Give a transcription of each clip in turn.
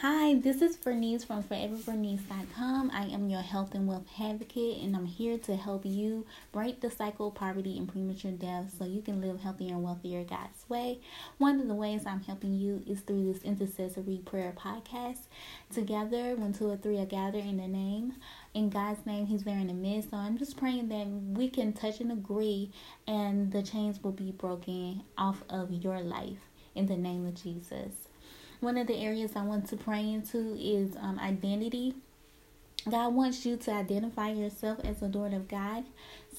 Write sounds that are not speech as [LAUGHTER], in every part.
Hi, this is Bernice from ForeverBernice.com. I am your health and wealth advocate, and I'm here to help you break the cycle of poverty and premature death so you can live healthier and wealthier God's way. One of the ways I'm helping you is through this intercessory prayer podcast. Together, when two or three are gathered in the name, in God's name, He's there in the midst. So I'm just praying that we can touch and agree, and the chains will be broken off of your life in the name of Jesus. One of the areas I want to pray into is um, identity. God wants you to identify yourself as a daughter of God.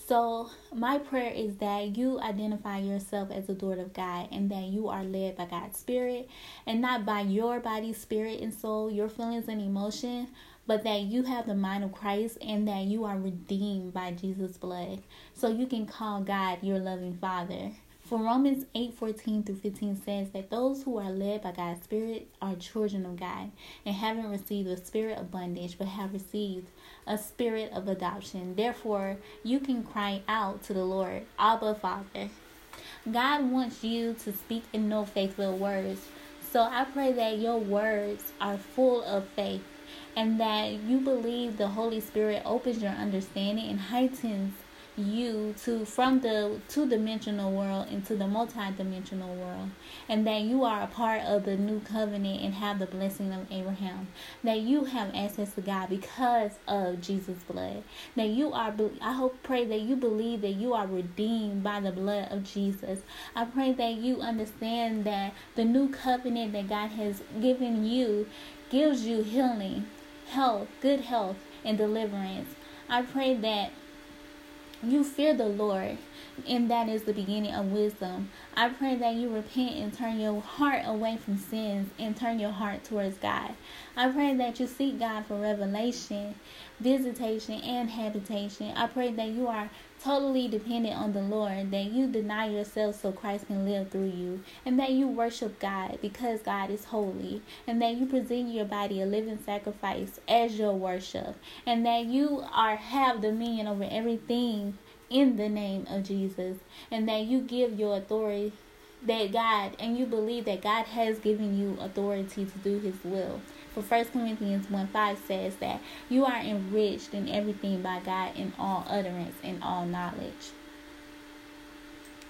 So, my prayer is that you identify yourself as a daughter of God and that you are led by God's Spirit and not by your body, spirit, and soul, your feelings and emotion, but that you have the mind of Christ and that you are redeemed by Jesus' blood. So, you can call God your loving Father. For Romans 8 14 through 15 says that those who are led by God's Spirit are children of God and haven't received a spirit of bondage but have received a spirit of adoption. Therefore, you can cry out to the Lord, Abba, Father. God wants you to speak in no faith filled words. So I pray that your words are full of faith and that you believe the Holy Spirit opens your understanding and heightens you to from the two dimensional world into the multi-dimensional world and that you are a part of the new covenant and have the blessing of Abraham that you have access to God because of Jesus blood that you are I hope pray that you believe that you are redeemed by the blood of Jesus. I pray that you understand that the new covenant that God has given you gives you healing health good health and deliverance. I pray that you fear the Lord, and that is the beginning of wisdom. I pray that you repent and turn your heart away from sins and turn your heart towards God. I pray that you seek God for revelation, visitation, and habitation. I pray that you are totally dependent on the Lord, that you deny yourself so Christ can live through you, and that you worship God because God is holy, and that you present your body a living sacrifice as your worship, and that you are have dominion over everything in the name of Jesus, and that you give your authority that God and you believe that God has given you authority to do his will. For 1 Corinthians 1 5 says that you are enriched in everything by God in all utterance and all knowledge.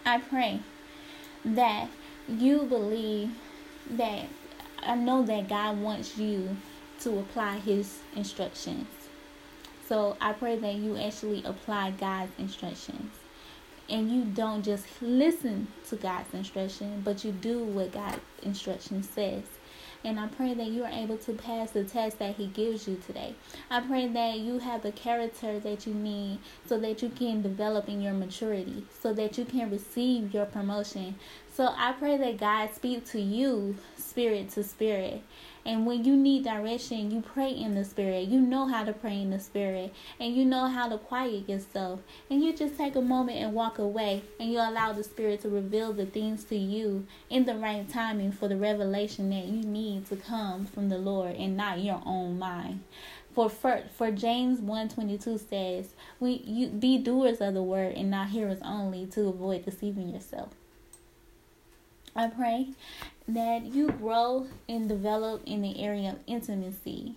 I pray that you believe that I know that God wants you to apply his instructions. So I pray that you actually apply God's instructions and you don't just listen to God's instruction, but you do what God's instruction says. And I pray that you are able to pass the test that He gives you today. I pray that you have the character that you need so that you can develop in your maturity, so that you can receive your promotion. So I pray that God speak to you spirit to spirit and when you need direction, you pray in the spirit. You know how to pray in the spirit. And you know how to quiet yourself. And you just take a moment and walk away. And you allow the spirit to reveal the things to you in the right timing for the revelation that you need to come from the Lord and not your own mind. For, for, for James 122 says, we you be doers of the word and not hearers only to avoid deceiving yourself. I pray that you grow and develop in the area of intimacy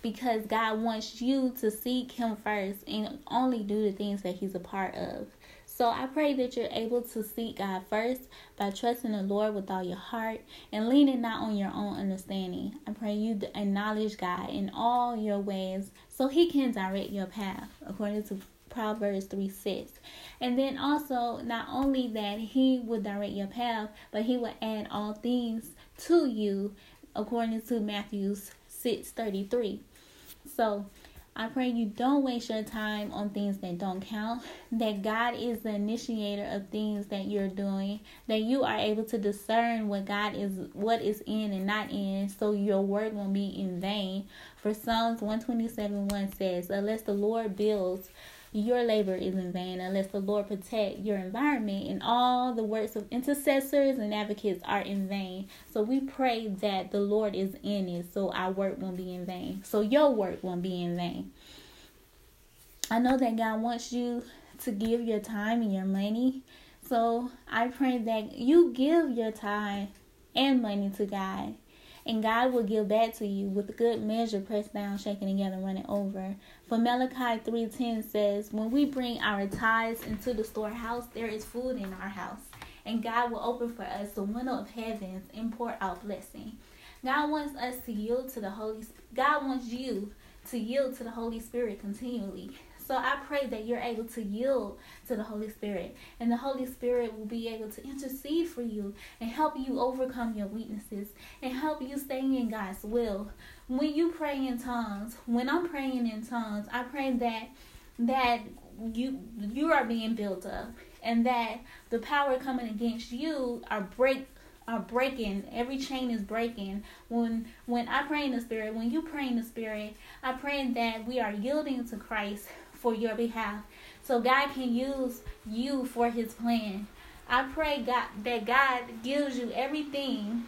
because God wants you to seek Him first and only do the things that He's a part of. So I pray that you're able to seek God first by trusting the Lord with all your heart and leaning not on your own understanding. I pray you acknowledge God in all your ways so He can direct your path according to Proverbs 3 6. And then also, not only that He will direct your path, but He will add all things to you according to Matthew 6 33. So, I pray you don't waste your time on things that don't count, that God is the initiator of things that you're doing, that you are able to discern what God is what is in and not in, so your work won't be in vain. For Psalms 127 1 says, Unless the Lord builds your labor is in vain unless the Lord protect your environment and all the works of intercessors and advocates are in vain. So we pray that the Lord is in it so our work won't be in vain. So your work won't be in vain. I know that God wants you to give your time and your money. So I pray that you give your time and money to God and God will give back to you with a good measure, pressed down, shaken together, running over. For Malachi 3.10 says, When we bring our tithes into the storehouse, there is food in our house, and God will open for us the window of heavens and pour out blessing. God wants us to yield to the Holy God wants you to yield to the Holy Spirit continually. So I pray that you're able to yield to the Holy Spirit, and the Holy Spirit will be able to intercede for you and help you overcome your weaknesses and help you stay in God's will. When you pray in tongues, when I'm praying in tongues, I pray that that you you are being built up and that the power coming against you are break are breaking. Every chain is breaking. When when I pray in the spirit, when you pray in the spirit, I pray that we are yielding to Christ for your behalf. So God can use you for his plan. I pray God that God gives you everything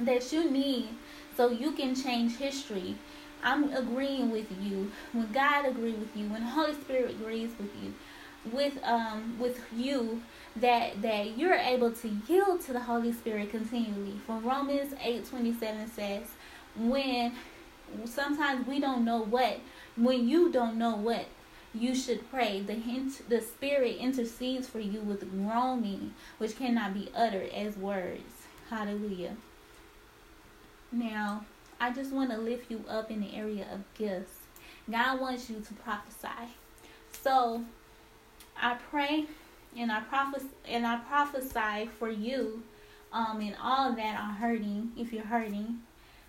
that you need so you can change history. I'm agreeing with you. When God agrees with you, when the Holy Spirit agrees with you, with um with you that that you're able to yield to the Holy Spirit continually. For Romans 8:27 says, when sometimes we don't know what when you don't know what you should pray. The hint, the Spirit intercedes for you with groaning, which cannot be uttered as words. Hallelujah. Now, I just want to lift you up in the area of gifts. God wants you to prophesy. So, I pray and I prophesy and I prophesy for you, um, and all that are hurting. If you're hurting,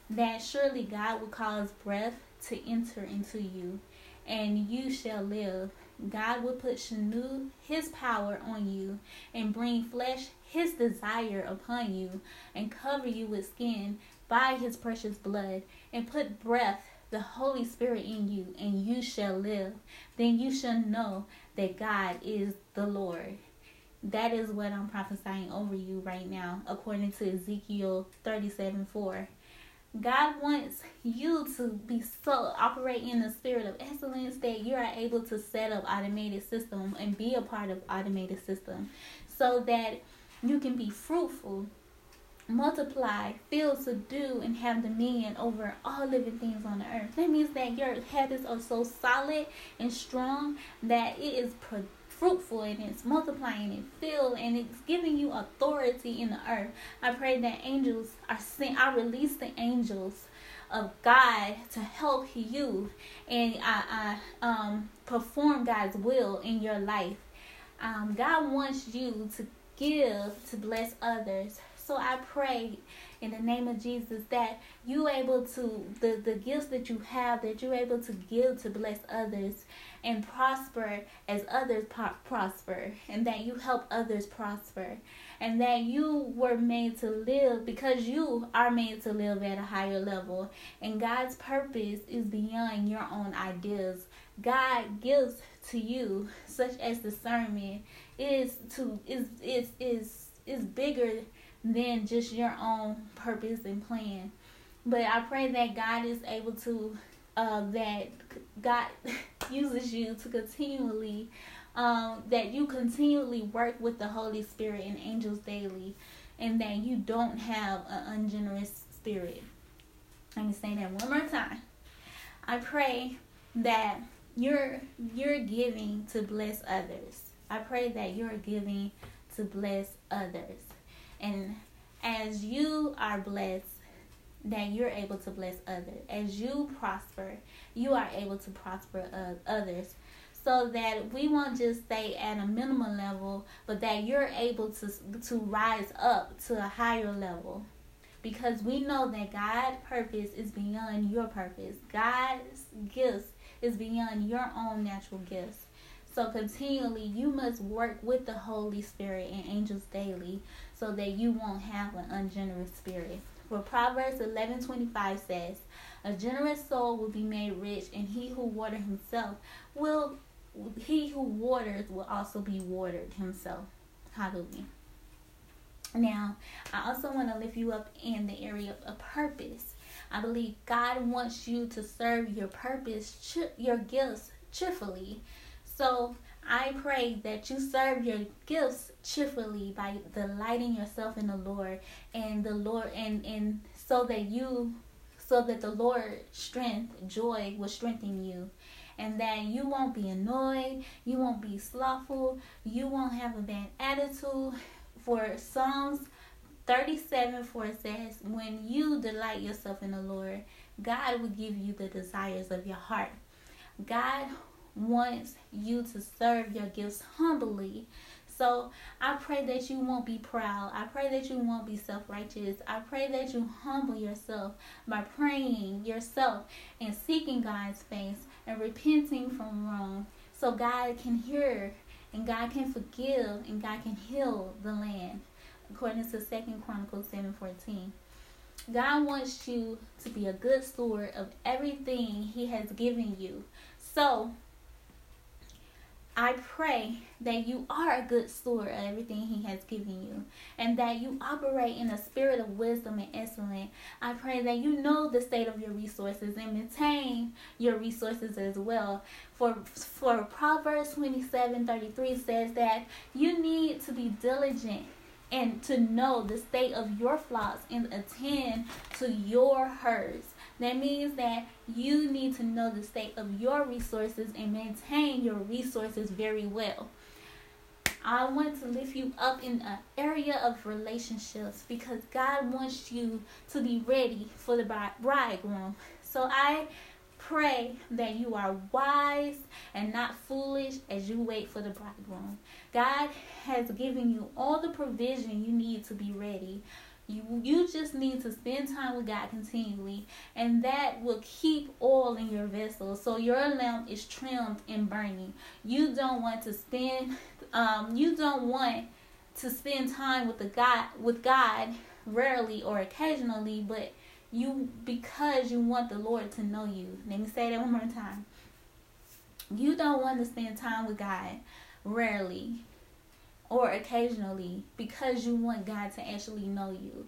that surely God will cause breath to enter into you, and you shall live. God will put Shanu, his power on you, and bring flesh, his desire upon you, and cover you with skin by his precious blood, and put breath, the Holy Spirit in you, and you shall live. Then you shall know that God is the Lord. That is what I'm prophesying over you right now, according to Ezekiel 37 4. God wants you to be so operate in the spirit of excellence that you are able to set up automated system and be a part of automated system so that you can be fruitful multiply fill subdue and have dominion over all living things on the earth. That means that your habits are so solid and strong that it is productive fruitful and it's multiplying and filled and it's giving you authority in the earth. I pray that angels are sent. I release the angels of God to help you and I, I um, perform God's will in your life. Um, God wants you to give to bless others. So I pray in the name of Jesus that you able to the the gifts that you have that you're able to give to bless others and prosper as others prosper, and that you help others prosper, and that you were made to live because you are made to live at a higher level, and God's purpose is beyond your own ideas. God gives to you such as discernment is to is is is is bigger than just your own purpose and plan. But I pray that God is able to uh, that God [LAUGHS] uses you to continually, um, that you continually work with the Holy Spirit and angels daily, and that you don't have an ungenerous spirit. Let me say that one more time. I pray that you're you're giving to bless others. I pray that you're giving to bless others. And as you are blessed, that you're able to bless others. As you prosper, you are able to prosper uh, others. So that we won't just stay at a minimum level, but that you're able to to rise up to a higher level. Because we know that God's purpose is beyond your purpose. God's gifts is beyond your own natural gifts. So continually you must work with the Holy Spirit and angels daily so that you won't have an ungenerous spirit. For Proverbs 11:25 says, "A generous soul will be made rich, and he who waters himself will he who waters will also be watered himself." Hallelujah. Now, I also want to lift you up in the area of a purpose. I believe God wants you to serve your purpose, your gifts cheerfully. So I pray that you serve your gifts cheerfully by delighting yourself in the Lord and the Lord and and so that you so that the Lord strength, joy will strengthen you. And that you won't be annoyed, you won't be slothful, you won't have a bad attitude. For Psalms 37 4 says, When you delight yourself in the Lord, God will give you the desires of your heart. God wants you to serve your gifts humbly so I pray that you won't be proud. I pray that you won't be self righteous. I pray that you humble yourself by praying yourself and seeking God's face and repenting from wrong so God can hear and God can forgive and God can heal the land according to Second Chronicles 7:14. God wants you to be a good steward of everything he has given you. So, I pray that you are a good steward of everything He has given you and that you operate in a spirit of wisdom and excellence. I pray that you know the state of your resources and maintain your resources as well. For, for Proverbs 27 33 says that you need to be diligent and to know the state of your flocks and attend to your herds. That means that you need to know the state of your resources and maintain your resources very well. I want to lift you up in an area of relationships because God wants you to be ready for the bridegroom. So I pray that you are wise and not foolish as you wait for the bridegroom. God has given you all the provision you need to be ready. You, you just need to spend time with God continually, and that will keep oil in your vessel so your lamp is trimmed and burning. You don't want to spend, um, you don't want to spend time with the God with God rarely or occasionally, but you because you want the Lord to know you. Let me say that one more time. You don't want to spend time with God rarely or occasionally because you want God to actually know you.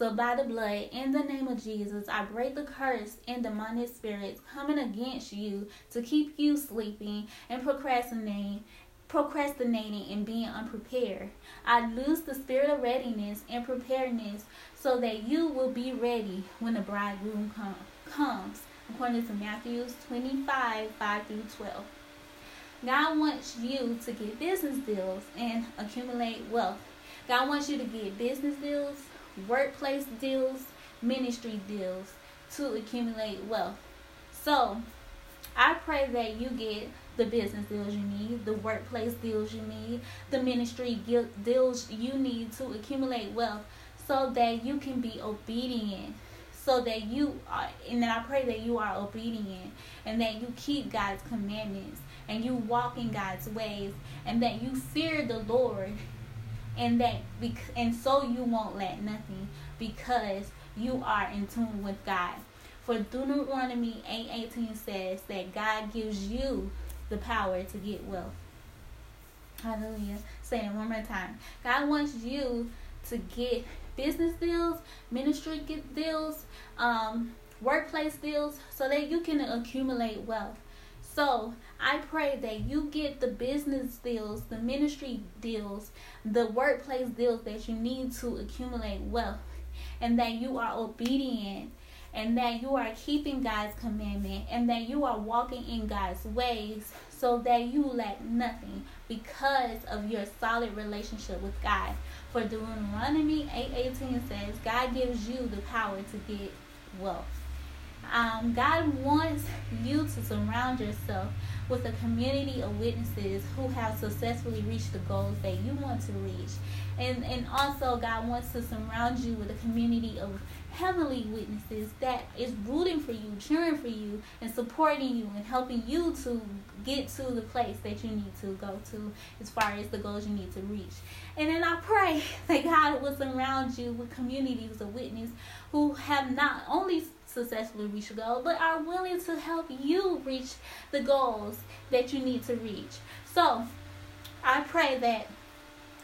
So, by the blood, in the name of Jesus, I break the curse and demonic spirits coming against you to keep you sleeping and procrastinating, procrastinating and being unprepared. I lose the spirit of readiness and preparedness so that you will be ready when the bridegroom com- comes, according to Matthew 25 5 through 12. God wants you to get business deals and accumulate wealth. God wants you to get business deals, workplace deals, ministry deals to accumulate wealth. So, I pray that you get the business deals you need, the workplace deals you need, the ministry deals you need to accumulate wealth so that you can be obedient so that you are and I pray that you are obedient and that you keep God's commandments and you walk in God's ways and that you fear the Lord and that and so you won't lack nothing because you are in tune with God. For Deuteronomy 8:18 says that God gives you the power to get wealth. Hallelujah. Say it one more time. God wants you to get business deals, ministry deals, um, workplace deals, so that you can accumulate wealth. So I pray that you get the business deals, the ministry deals, the workplace deals that you need to accumulate wealth, and that you are obedient, and that you are keeping God's commandment, and that you are walking in God's ways, so that you lack nothing because of your solid relationship with God. For Deuteronomy 8:18 says, God gives you the power to get wealth. Um, God wants you to surround yourself with a community of witnesses who have successfully reached the goals that you want to reach. And, and also, God wants to surround you with a community of heavenly witnesses that is rooting for you, cheering for you, and supporting you and helping you to get to the place that you need to go to as far as the goals you need to reach. And then I pray [LAUGHS] that God will surround you with communities of witness who have not only successfully reach a goal, but are willing to help you reach the goals that you need to reach. So I pray that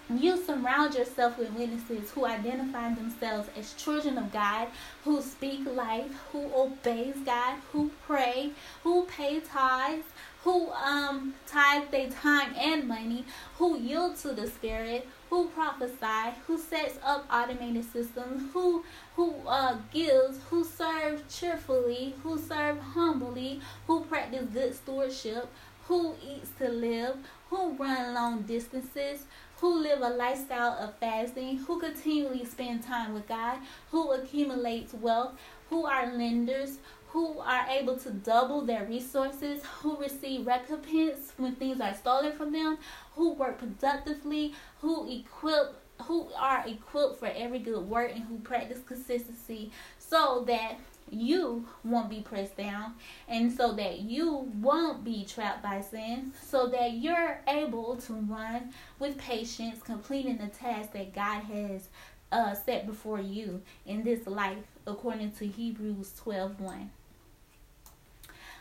you surround yourself with witnesses who identify themselves as children of God, who speak life, who obeys God, who pray, who pay tithes, who um tithe their time and money, who yield to the Spirit, who prophesy, who sets up automated systems, who who uh, gives, who serve cheerfully, who serve humbly, who practice good stewardship, who eats to live, who run long distances, who live a lifestyle of fasting, who continually spend time with God, who accumulates wealth, who are lenders, who are able to double their resources, who receive recompense when things are stolen from them, who work productively, who equip who are equipped for every good work and who practice consistency so that you won't be pressed down and so that you won't be trapped by sin so that you're able to run with patience completing the task that god has uh, set before you in this life according to hebrews 12 1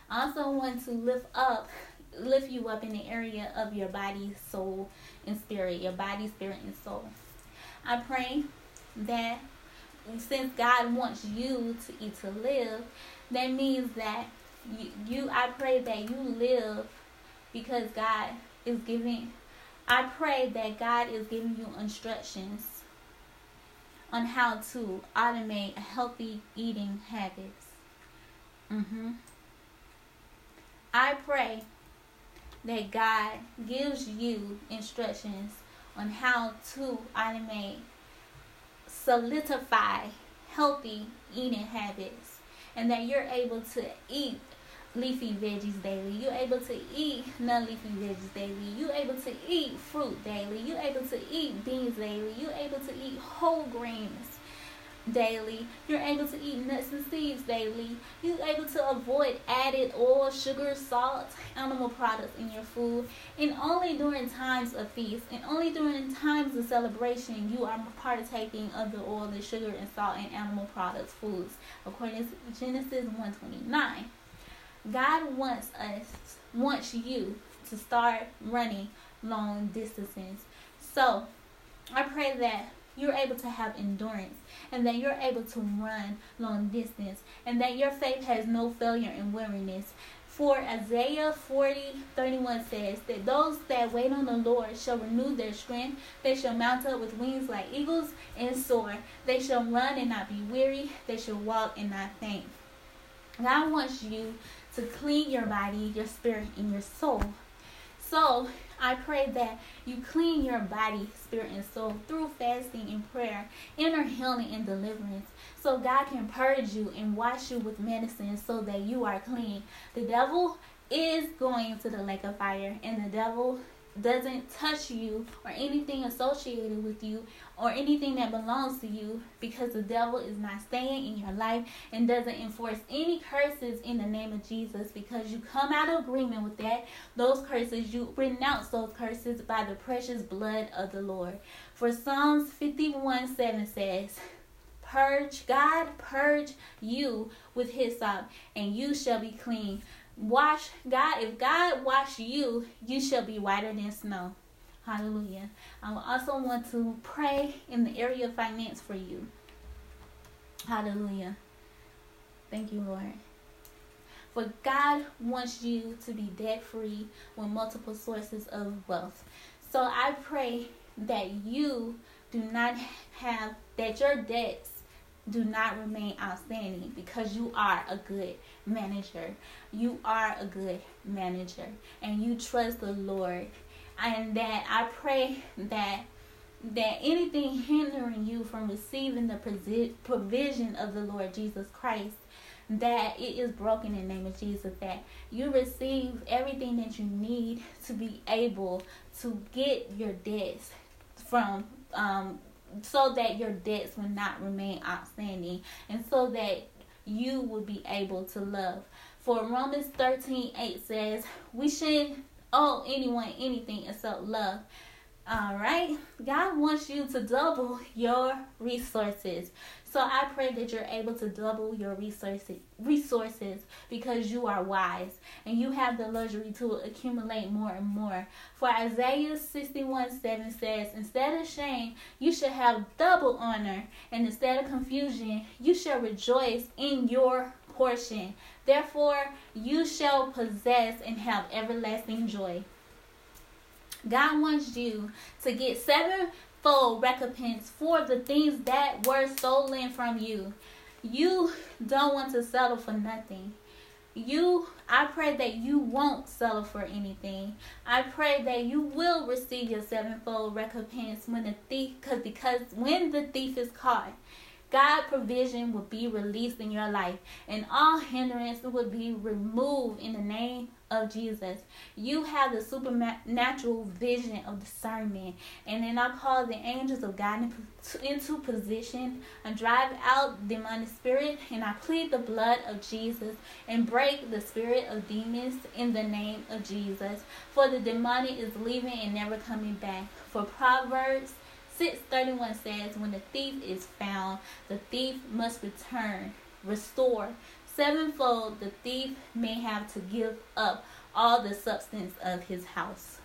I also want to lift up lift you up in the area of your body soul and spirit your body spirit and soul i pray that since God wants you to eat to live, that means that you, you I pray that you live because God is giving I pray that God is giving you instructions on how to automate healthy eating habits. Mhm. I pray that God gives you instructions on how to automate solidify healthy eating habits and that you're able to eat leafy veggies daily. You're able to eat non-leafy veggies daily. You're able to eat fruit daily. You're able to eat beans daily. You're able to eat whole grains daily. You're able to eat nuts and seeds daily. You're able to avoid added oil, sugar, salt, animal products in your food. And only during times of feast and only during times of celebration you are partaking of the oil, the sugar, and salt and animal products foods, according to Genesis 129. God wants us, wants you to start running long distances. So I pray that you're able to have endurance and that you're able to run long distance and that your faith has no failure in weariness. For Isaiah 40 31 says that those that wait on the Lord shall renew their strength. They shall mount up with wings like eagles and soar. They shall run and not be weary. They shall walk and not faint. God wants you to clean your body, your spirit, and your soul. So I pray that you clean your body, spirit, and soul through fasting and prayer, inner healing and deliverance, so God can purge you and wash you with medicine so that you are clean. The devil is going to the lake of fire, and the devil doesn't touch you or anything associated with you or anything that belongs to you because the devil is not staying in your life and doesn't enforce any curses in the name of Jesus because you come out of agreement with that those curses you renounce those curses by the precious blood of the Lord. For Psalms 51 7 says purge God purge you with hyssop and you shall be clean Wash God, if God wash you, you shall be whiter than snow. Hallelujah. I also want to pray in the area of finance for you. Hallelujah. Thank you, Lord. For God wants you to be debt free with multiple sources of wealth. So I pray that you do not have, that your debts do not remain outstanding because you are a good manager. You are a good manager and you trust the Lord. And that I pray that that anything hindering you from receiving the provision of the Lord Jesus Christ that it is broken in the name of Jesus that you receive everything that you need to be able to get your debts from um, so that your debts will not remain outstanding and so that you will be able to love. For Romans 13 8 says, We shouldn't owe anyone anything except love. All right, God wants you to double your resources. So I pray that you're able to double your resources resources because you are wise and you have the luxury to accumulate more and more. For Isaiah 61 7 says, Instead of shame, you shall have double honor, and instead of confusion, you shall rejoice in your portion. Therefore, you shall possess and have everlasting joy. God wants you to get sevenfold recompense for the things that were stolen from you. You don't want to settle for nothing. You, I pray that you won't settle for anything. I pray that you will receive your sevenfold recompense when the thief, cause because when the thief is caught, God provision will be released in your life, and all hindrance will be removed in the name of Jesus. You have the supernatural vision of discernment, and then I call the angels of God into position and drive out demonic spirit, and I plead the blood of Jesus and break the spirit of demons in the name of Jesus. For the demonic is leaving and never coming back. For Proverbs 631 says, When the thief is found, the thief must return, restore. Sevenfold, the thief may have to give up all the substance of his house.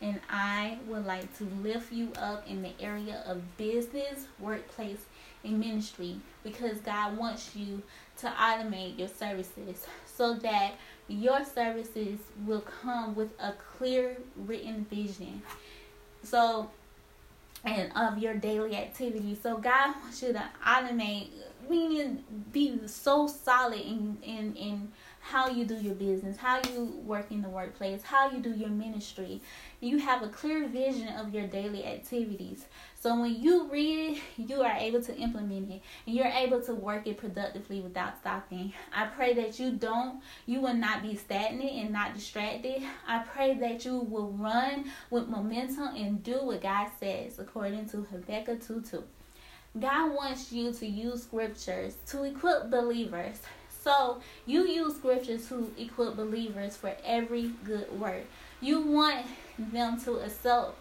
And I would like to lift you up in the area of business, workplace, and ministry because God wants you to automate your services so that your services will come with a clear written vision. So, and of your daily activities. So God wants you to automate, meaning be so solid in in in how you do your business, how you work in the workplace, how you do your ministry. You have a clear vision of your daily activities. So when you read it, you are able to implement it and you're able to work it productively without stopping. I pray that you don't, you will not be stagnant and not distracted. I pray that you will run with momentum and do what God says according to Habakkuk 2 2. God wants you to use scriptures to equip believers. So you use scriptures to equip believers for every good work. You want them to accept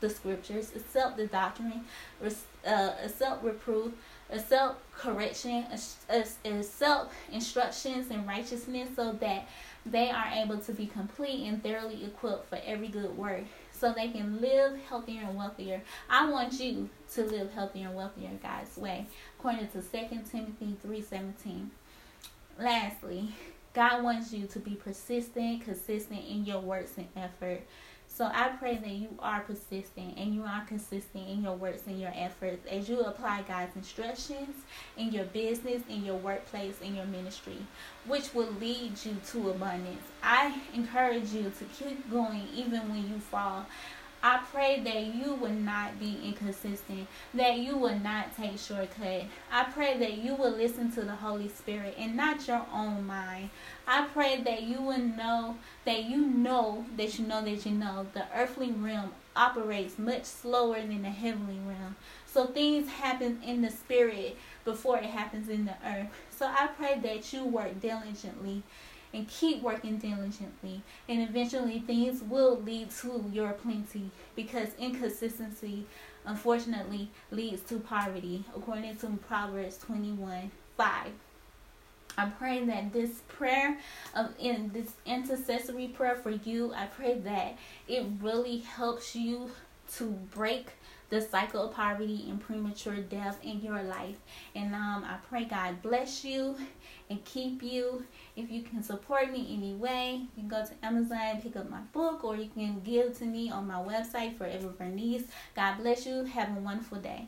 the scriptures, accept the doctrine, uh, accept reproof, accept correction, accept instructions in righteousness so that they are able to be complete and thoroughly equipped for every good work so they can live healthier and wealthier. I want you to live healthier and wealthier God's way, according to 2 Timothy 3.17. Lastly, God wants you to be persistent, consistent in your works and effort. So I pray that you are persistent and you are consistent in your works and your efforts as you apply God's instructions in your business, in your workplace, in your ministry, which will lead you to abundance. I encourage you to keep going even when you fall. I pray that you will not be inconsistent, that you will not take shortcut. I pray that you will listen to the Holy Spirit and not your own mind. I pray that you will know that you know that you know that you know the earthly realm operates much slower than the heavenly realm. So things happen in the spirit before it happens in the earth. So I pray that you work diligently and keep working diligently. And eventually things will lead to your plenty because inconsistency unfortunately leads to poverty according to proverbs 21 5 I'm praying that this prayer of in this intercessory prayer for you, I pray that it really helps you to break the cycle of poverty and premature death in your life. And um, I pray God bless you and keep you. If you can support me any way, you can go to Amazon, pick up my book, or you can give to me on my website, Forever Bernice. God bless you. Have a wonderful day.